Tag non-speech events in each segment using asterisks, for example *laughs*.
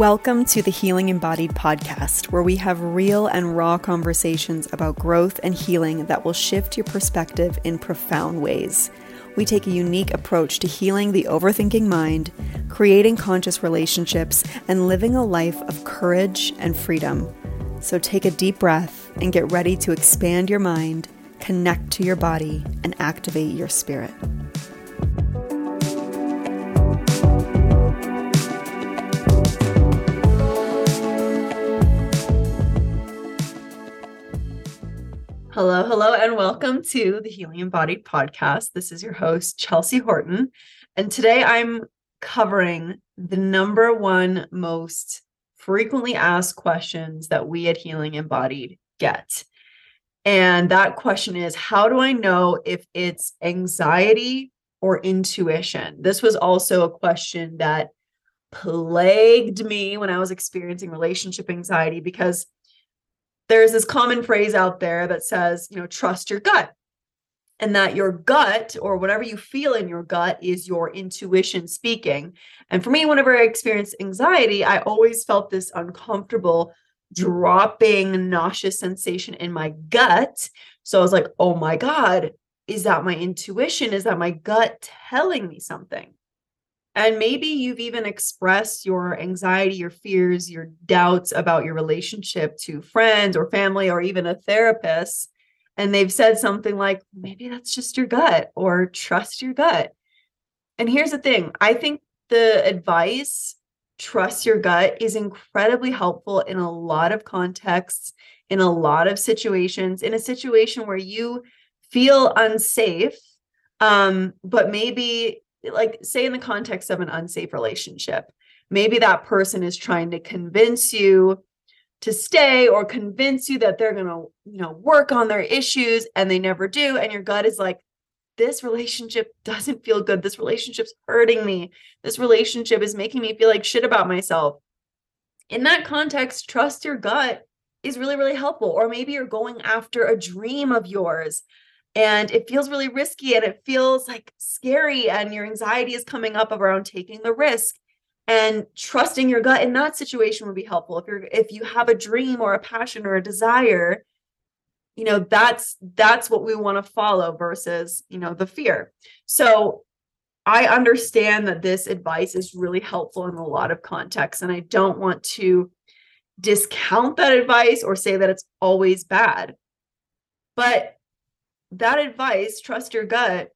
Welcome to the Healing Embodied podcast, where we have real and raw conversations about growth and healing that will shift your perspective in profound ways. We take a unique approach to healing the overthinking mind, creating conscious relationships, and living a life of courage and freedom. So take a deep breath and get ready to expand your mind, connect to your body, and activate your spirit. Hello, hello, and welcome to the Healing Embodied podcast. This is your host, Chelsea Horton. And today I'm covering the number one most frequently asked questions that we at Healing Embodied get. And that question is How do I know if it's anxiety or intuition? This was also a question that plagued me when I was experiencing relationship anxiety because there's this common phrase out there that says, you know, trust your gut. And that your gut or whatever you feel in your gut is your intuition speaking. And for me, whenever I experienced anxiety, I always felt this uncomfortable, dropping, nauseous sensation in my gut. So I was like, oh my God, is that my intuition? Is that my gut telling me something? And maybe you've even expressed your anxiety, your fears, your doubts about your relationship to friends or family or even a therapist. And they've said something like, maybe that's just your gut or trust your gut. And here's the thing I think the advice, trust your gut, is incredibly helpful in a lot of contexts, in a lot of situations, in a situation where you feel unsafe. Um, but maybe like say in the context of an unsafe relationship maybe that person is trying to convince you to stay or convince you that they're going to you know work on their issues and they never do and your gut is like this relationship *laughs* doesn't feel good. This relationship's hurting me. This relationship is making me feel like shit about myself. In that context trust your gut is really really helpful or maybe you're going after a dream of yours and it feels really risky and it feels like scary and your anxiety is coming up around taking the risk and trusting your gut in that situation would be helpful. If you're if you have a dream or a passion or a desire you know that's that's what we want to follow versus you know the fear. So i understand that this advice is really helpful in a lot of contexts and i don't want to discount that advice or say that it's always bad. But that advice, trust your gut,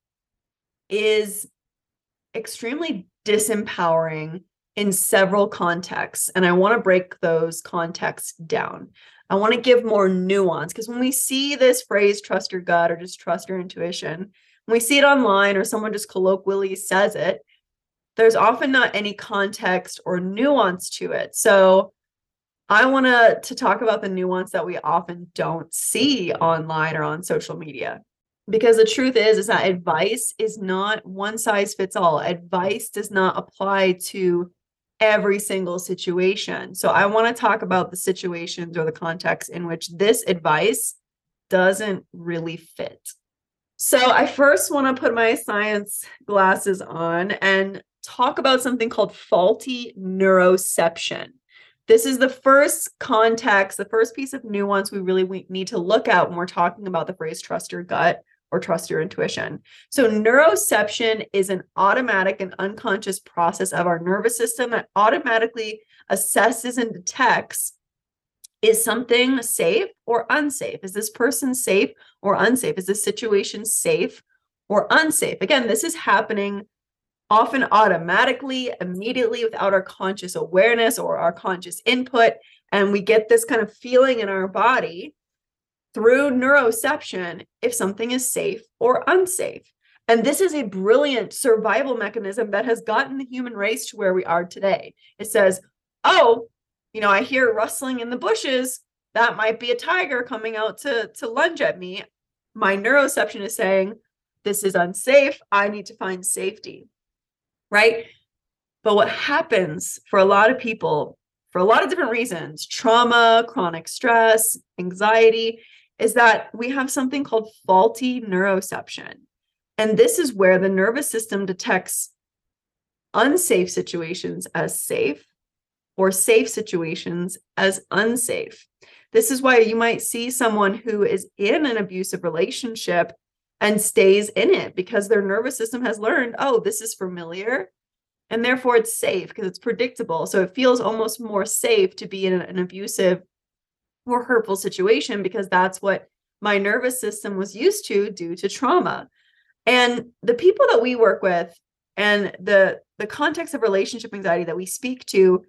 is extremely disempowering in several contexts. And I want to break those contexts down. I want to give more nuance because when we see this phrase, trust your gut or just trust your intuition, when we see it online or someone just colloquially says it, there's often not any context or nuance to it. So I want to to talk about the nuance that we often don't see online or on social media. Because the truth is is that advice is not one size fits all. Advice does not apply to every single situation. So I want to talk about the situations or the context in which this advice doesn't really fit. So I first want to put my science glasses on and talk about something called faulty neuroception. This is the first context, the first piece of nuance we really need to look at when we're talking about the phrase trust your gut or trust your intuition. So, neuroception is an automatic and unconscious process of our nervous system that automatically assesses and detects is something safe or unsafe? Is this person safe or unsafe? Is this situation safe or unsafe? Again, this is happening often automatically, immediately without our conscious awareness or our conscious input. And we get this kind of feeling in our body through neuroception if something is safe or unsafe. And this is a brilliant survival mechanism that has gotten the human race to where we are today. It says, oh, you know, I hear rustling in the bushes. That might be a tiger coming out to, to lunge at me. My neuroception is saying, this is unsafe. I need to find safety right? But what happens for a lot of people, for a lot of different reasons trauma, chronic stress, anxiety is that we have something called faulty neuroception. And this is where the nervous system detects unsafe situations as safe or safe situations as unsafe. This is why you might see someone who is in an abusive relationship and stays in it because their nervous system has learned, oh, this is familiar. And therefore it's safe because it's predictable. So it feels almost more safe to be in an abusive or hurtful situation because that's what my nervous system was used to due to trauma. And the people that we work with and the the context of relationship anxiety that we speak to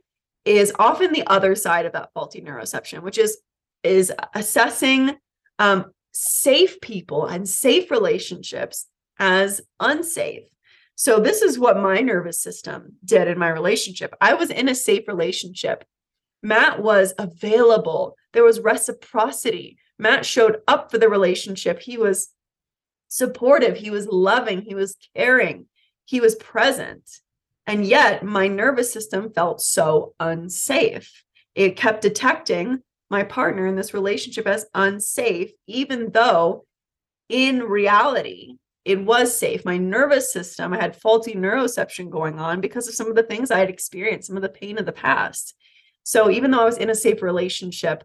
is often the other side of that faulty neuroception, which is is assessing um, safe people and safe relationships as unsafe. So this is what my nervous system did in my relationship. I was in a safe relationship. Matt was available. There was reciprocity. Matt showed up for the relationship. He was supportive. He was loving. He was caring. He was present. And yet my nervous system felt so unsafe. It kept detecting my partner in this relationship as unsafe, even though in reality, it was safe. My nervous system, I had faulty neuroception going on because of some of the things I had experienced, some of the pain of the past. So even though I was in a safe relationship,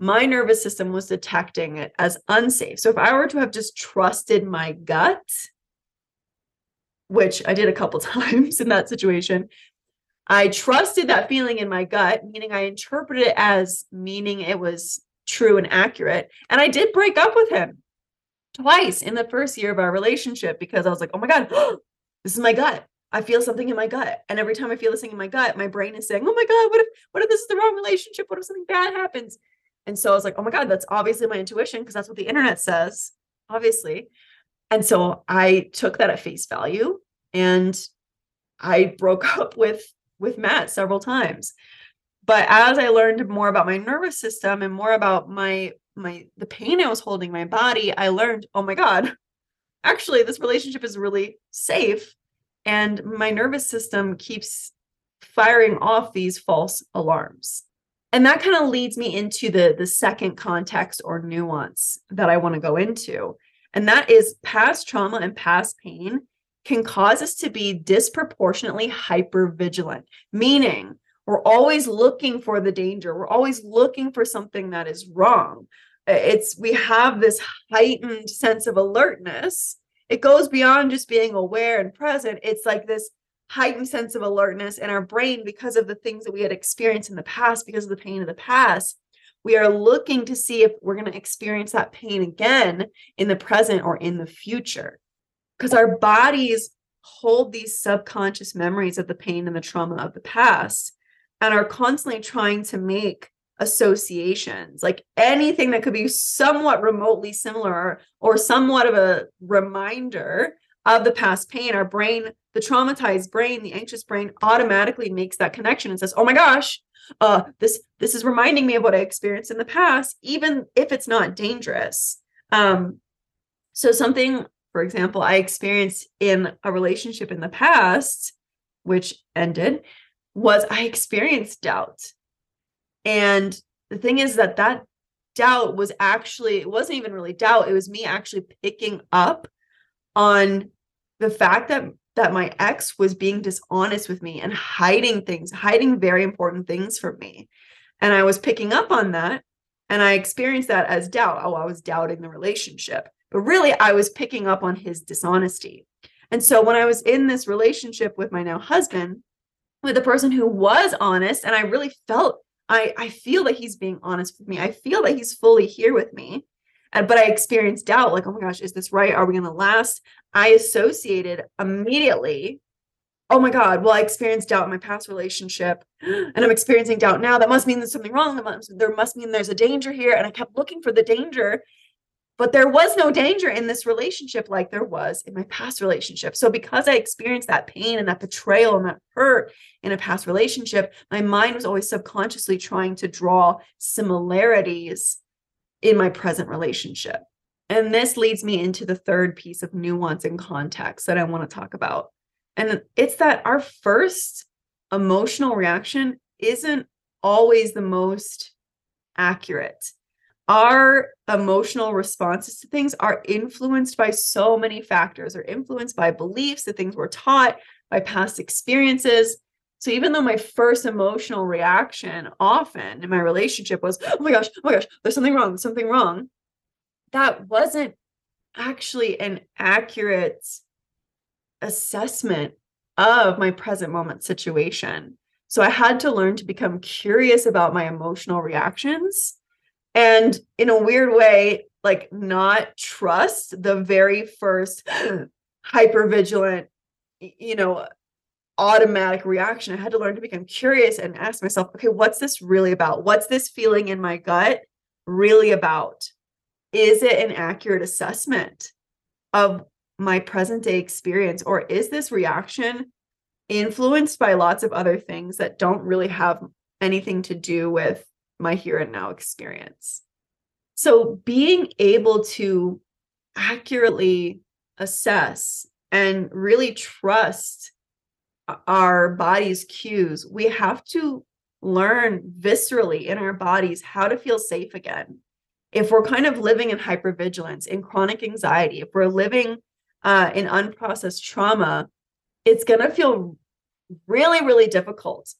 my nervous system was detecting it as unsafe. So if I were to have just trusted my gut, which I did a couple *laughs* times in that situation. I trusted that feeling in my gut, meaning I interpreted it as meaning it was true and accurate. And I did break up with him twice in the first year of our relationship because I was like, oh my God, *gasps* this is my gut. I feel something in my gut. And every time I feel this thing in my gut, my brain is saying, oh my God, what if, what if this is the wrong relationship? What if something bad happens? And so I was like, oh my God, that's obviously my intuition because that's what the internet says, obviously. And so I took that at face value and I broke *laughs* up with with Matt several times. But as I learned more about my nervous system and more about my my the pain I was holding my body, I learned, oh my god, actually this relationship is really safe and my nervous system keeps firing off these false alarms. And that kind of leads me into the the second context or nuance that I want to go into. And that is past trauma and past pain can cause us to be disproportionately hyper vigilant, meaning we're always looking for the danger. We're always looking for something that is wrong. It's we have this heightened sense of alertness. It goes beyond just being aware and present. It's like this heightened sense of alertness in our brain because of the things that we had experienced in the past, because of the pain of the past. We are looking to see if we're going to experience that pain again in the present or in the future because our bodies hold these subconscious memories of the pain and the trauma of the past and are constantly trying to make associations like anything that could be somewhat remotely similar or somewhat of a reminder of the past pain our brain the traumatized brain the anxious brain automatically makes that connection and says oh my gosh uh this this is reminding me of what i experienced in the past even if it's not dangerous. Um so something for example, I experienced in a relationship in the past, which ended, was I experienced doubt. And the thing is that that doubt was actually, it wasn't even really doubt, it was me actually picking up on the fact that that my ex was being dishonest with me and hiding things, hiding very important things from me. And I was picking up on that and I experienced that as doubt. Oh, I was doubting the relationship. But really, I was picking up on his dishonesty. And so when I was in this relationship with my now husband, with a person who was honest, and I really felt I, I feel that he's being honest with me. I feel that he's fully here with me. And but I experienced doubt, like, oh my gosh, is this right? Are we gonna last? I associated immediately, oh my God, well, I experienced doubt in my past relationship and I'm experiencing doubt now. That must mean there's something wrong. There must mean there's a danger here. And I kept looking for the danger but there was no danger in this relationship like there was in my past relationship. So, because I experienced that pain and that betrayal and that hurt in a past relationship, my mind was always subconsciously trying to draw similarities in my present relationship. And this leads me into the third piece of nuance and context that I want to talk about. And it's that our first emotional reaction isn't always the most accurate our emotional responses to things are influenced by so many factors, are influenced by beliefs, the things we're taught, by past experiences. So even though my first emotional reaction often in my relationship was, oh my gosh, oh my gosh, there's something wrong, something wrong, that wasn't actually an accurate assessment of my present moment situation. So I had to learn to become curious about my emotional reactions and in a weird way, like not trust the very first *gasps* hyper vigilant, you know, automatic reaction. I had to learn to become curious and ask myself, okay, what's this really about? What's this feeling in my gut really about? Is it an accurate assessment of my present day experience, or is this reaction influenced by lots of other things that don't really have anything to do with my here and now experience? So, being able to accurately assess and really trust our body's cues, we have to learn viscerally in our bodies how to feel safe again. If we're kind of living in hypervigilance, in chronic anxiety, if we're living uh, in unprocessed trauma, it's going to feel really, really difficult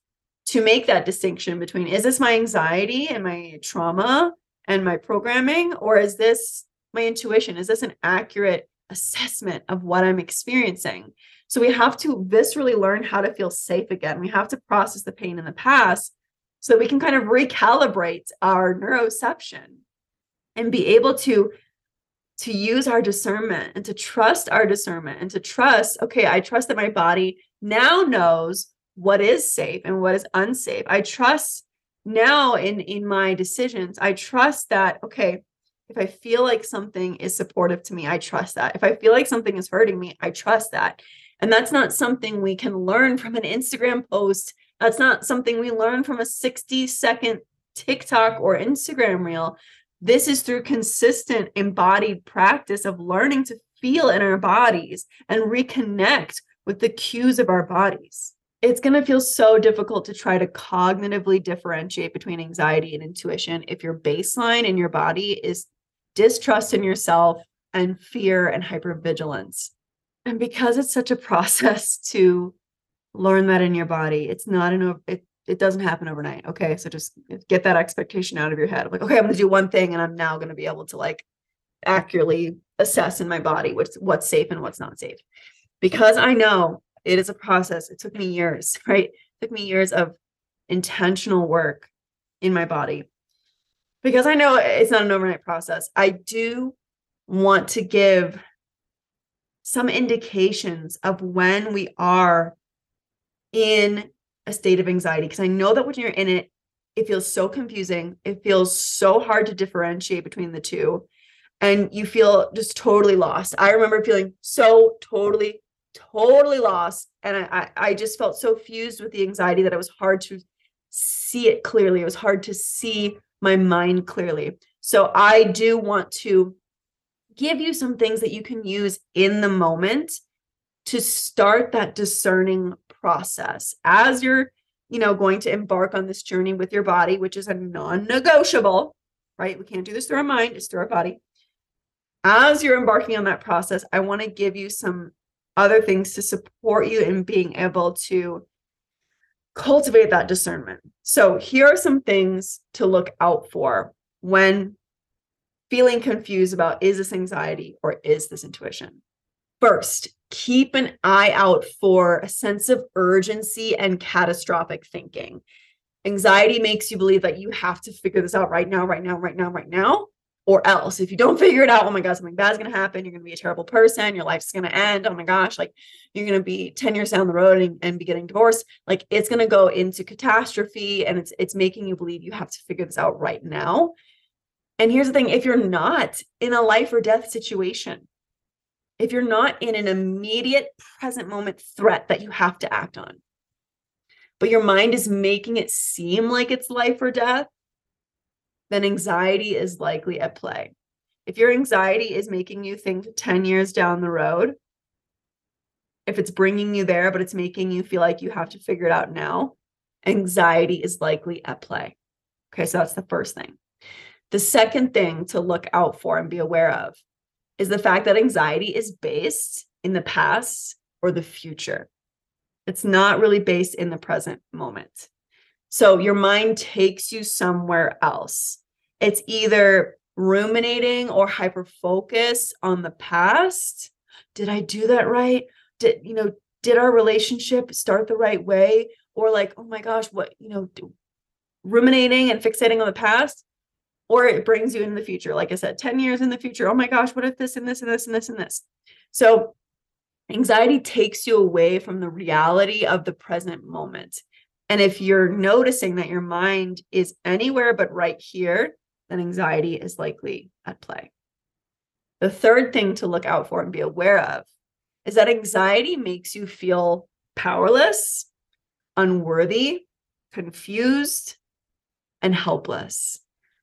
to make that distinction between is this my anxiety and my trauma and my programming, or is this my intuition? Is this an accurate assessment of what I'm experiencing? So we have to viscerally learn how to feel safe again. We have to process the pain in the past so we can kind of recalibrate our neuroception and be able to to use our discernment and to trust our discernment and to trust okay i trust that my body now knows what is safe and what is unsafe i trust now in in my decisions i trust that okay if i feel like something is supportive to me i trust that if i feel like something is hurting me i trust that and that's not something we can learn from an Instagram post. That's not something we learn from a 60 second TikTok or Instagram reel. This is through consistent embodied practice of learning to feel in our bodies and reconnect with the cues of our bodies. It's going to feel so difficult to try to cognitively differentiate between anxiety and intuition if your baseline in your body is distrust in yourself and fear and hypervigilance. And because it's such a *laughs* process to learn that in your body, it's not an it it doesn't happen overnight. Okay. So just get that expectation out of your head. Like, okay, I'm gonna do one thing and I'm now gonna be able to like accurately assess in my body what's what's safe and what's not safe. Because I know it is a process. It took me years, *laughs* right? It took me years of intentional work in my body. Because I know it's not an overnight process. I do want to give some indications of when we are in a state of anxiety because I know that when you're in it, it feels so confusing. It feels so hard to differentiate between the two. And you feel just totally lost. I remember feeling so totally, totally lost. And I, I just felt so fused with the anxiety that it was hard to see it clearly. It was hard to see my mind clearly. So I do want to give you some things that you can use in the moment to start that discerning process as you're you know going to embark on this journey with your body which is a non-negotiable right we can't do this through our mind it's through our body as you're embarking on that process i want to give you some other things to support you in being able to cultivate that discernment so here are some things to look out for when feeling confused about is this anxiety or is this intuition? First, keep an eye out for a sense of urgency and catastrophic thinking. Anxiety makes you believe that you have to figure this out right now, right now, right now, right now, or else. If you don't *laughs* figure it out, oh my God, something bad's going to happen. You're going to be a terrible person. Your life's going to end. Oh my gosh, like you're going to be 10 years down the road and, and be getting divorced. Like it's going to go into catastrophe and it's it's making you believe you have to figure this out right now. And here's the thing if you're not in a life or death situation, if you're not in an immediate present moment threat that you have to act on, but your mind is making it seem like it's life or death, then anxiety is likely at play. If your anxiety is making you think 10 years down the road, if it's bringing you there, but it's making you feel like you have to figure it out now, anxiety is likely at play. Okay, so that's the first thing. The second thing to look out for and be aware of is the fact that anxiety is based in the past or the future. It's not really based in the present moment. So your mind takes you somewhere else. It's either ruminating or hyper focus on the past. Did I do that right? Did, you know, did our relationship start the right way? Or like, oh my gosh, what, you know, do, ruminating and fixating on the past or it brings you in the future. Like I said, 10 years in the future. Oh my gosh, what if this and this and this and this and this? So anxiety takes you away from the reality of the present moment. And if you're noticing that your mind is anywhere but right here, then anxiety is likely at play. The third thing to look out for and be aware of is that anxiety makes you feel powerless, unworthy, confused, and helpless.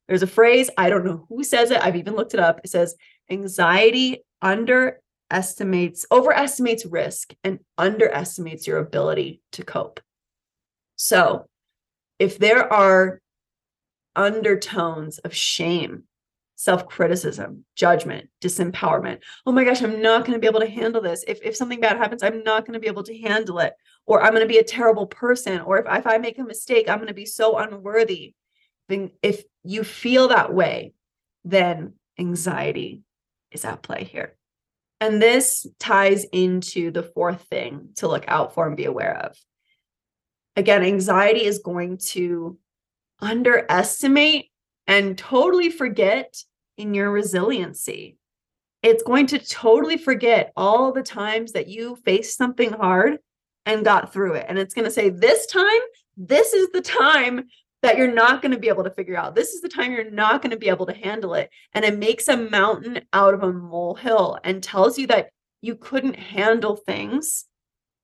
There's a phrase, I don't know who says it, I've even looked it up. It says, anxiety underestimates, overestimates risk and underestimates your ability to cope. So, if there are undertones of shame, self criticism, judgment, disempowerment, oh my gosh, I'm not going to be able to handle this. If, if something bad happens, I'm not going to be able to handle it. Or I'm going to be a terrible person. Or if, if I make a mistake, I'm going to be so unworthy then if you feel that way, then anxiety is at play here. And this ties into the fourth thing to look out for and be aware of. Again, anxiety is going to underestimate and totally forget in your resiliency. It's going to totally forget all the times that you faced something hard and got through it. And it's going to say, this time, this is the time that you're not going to be able to figure out. This is the time you're not going to be able to handle it. And it makes a mountain out of a molehill and tells you that you couldn't handle things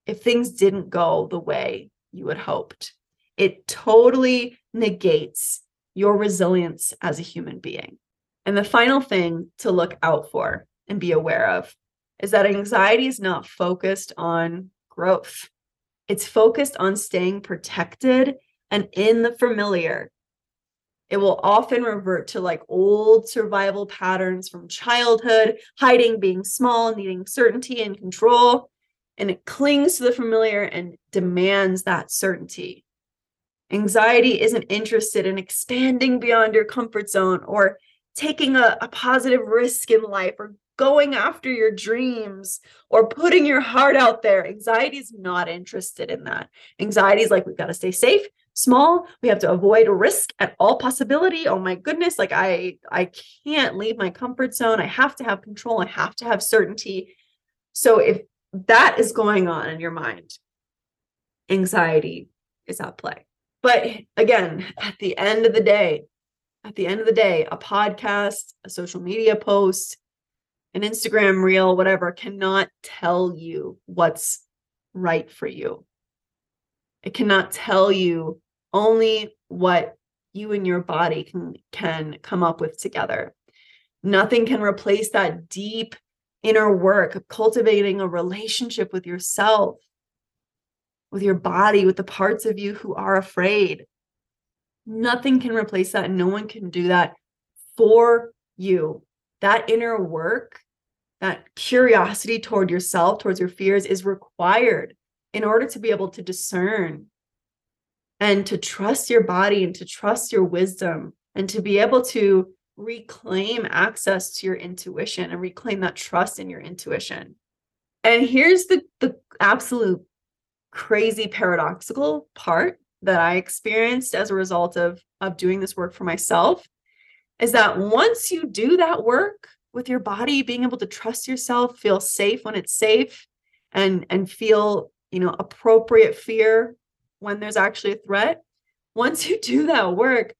if things didn't go the way you had hoped. It totally negates your resilience as a human being. And the final thing to look out for and be aware of is that anxiety is not focused on growth. It's focused on staying protected and in the familiar. It will often revert to like old survival patterns from childhood, hiding, being small, needing certainty and control. And it clings to the familiar and demands that certainty. Anxiety isn't interested in expanding beyond your comfort zone or taking a, a, positive risk in life or going after your dreams or putting your heart out there. Anxiety is not interested in that. Anxiety is like, we've got to stay safe small we have to avoid risk at all possibility oh my goodness like i i can't leave my comfort zone i have to have control i have to have certainty so if that is going on in your mind. Anxiety is at play. But again at the end of the day at the end of the day a podcast a social media post an instagram reel whatever cannot tell you what's right for you. It cannot tell you only what you and your body can can come up with together. Nothing can replace that deep inner work of cultivating a relationship with yourself, with your body, with the parts of you who are afraid. Nothing can replace that. No one can do that for you. That inner work, that curiosity toward yourself, towards your fears, is required in order to be able to discern and to trust your body and to trust your wisdom and to be able to reclaim access to your intuition and reclaim that trust in your intuition. And here's the, the absolute crazy paradoxical part that I experienced as a result of, of doing this work for myself is that once you do that work with your body, being able to trust yourself, feel safe when it's safe, and and feel you know appropriate fear when there's actually a threat once you do that work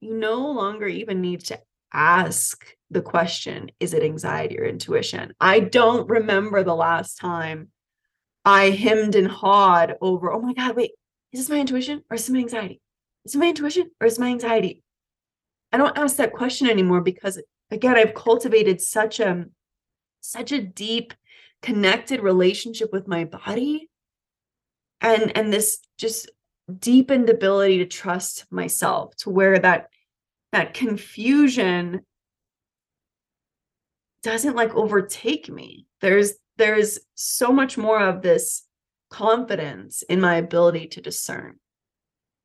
you no longer even need to ask the question is it anxiety or intuition? I don't remember the last time i hemmed and hawed over oh my god wait is this my intuition or is this my anxiety? Is it my intuition or is it my anxiety? I don't ask that question anymore because again i've cultivated such a such a deep connected relationship with my body. And and this just deepened ability to trust myself to where that that confusion doesn't like overtake me there's there's so much more of this confidence in my ability to discern.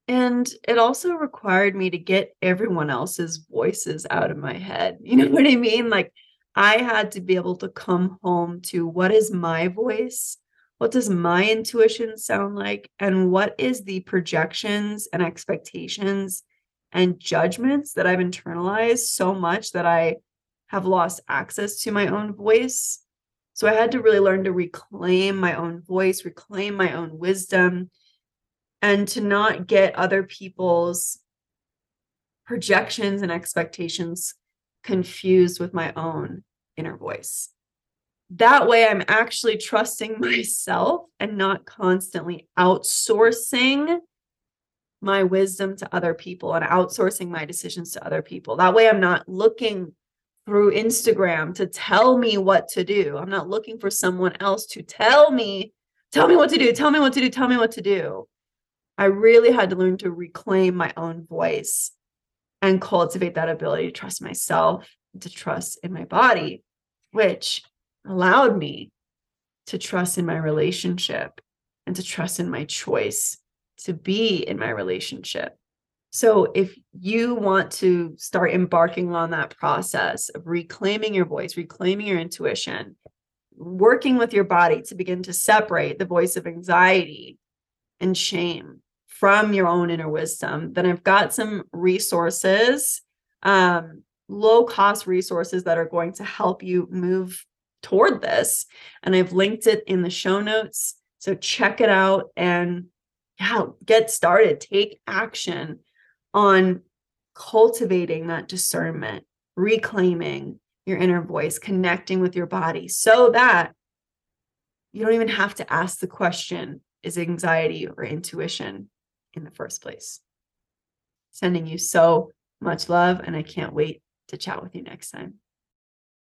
And it also required me to get everyone else's voices out of my head. *laughs* You know what I mean? Like, I had to be able to come home to what is my voice? What does my intuition sound like? And what is the projections and expectations and judgments that I've internalized so much that I have lost access to my own voice? So I had to really learn to reclaim my own voice, reclaim my own wisdom, and to not get other people's projections and expectations confused with my own inner voice. That way, I'm actually trusting *laughs* myself and not constantly outsourcing my wisdom to other people and outsourcing my decisions to other people. That way, I'm not looking through Instagram to tell me what to do. I'm not looking for someone else to tell me, tell me what to do, tell me what to do, tell me what to do. I really had to learn to reclaim my own voice and cultivate that ability to trust myself, to trust in my body, which allowed me to trust in my relationship and to trust in my choice to be in my relationship. So, if you want to start embarking on that process of reclaiming your voice, reclaiming your intuition, working with your body to begin to separate the voice of anxiety and shame from your own inner wisdom, then I've got some resources, um, low cost resources that are going to help you move toward this. And I've linked it in the show notes. So check it out and yeah, get started. Take action on cultivating that discernment, reclaiming your inner voice, connecting with your body so that you don't even have to ask the question is anxiety or intuition? in the first place. Sending you so much love, and I can't wait to chat with you next time.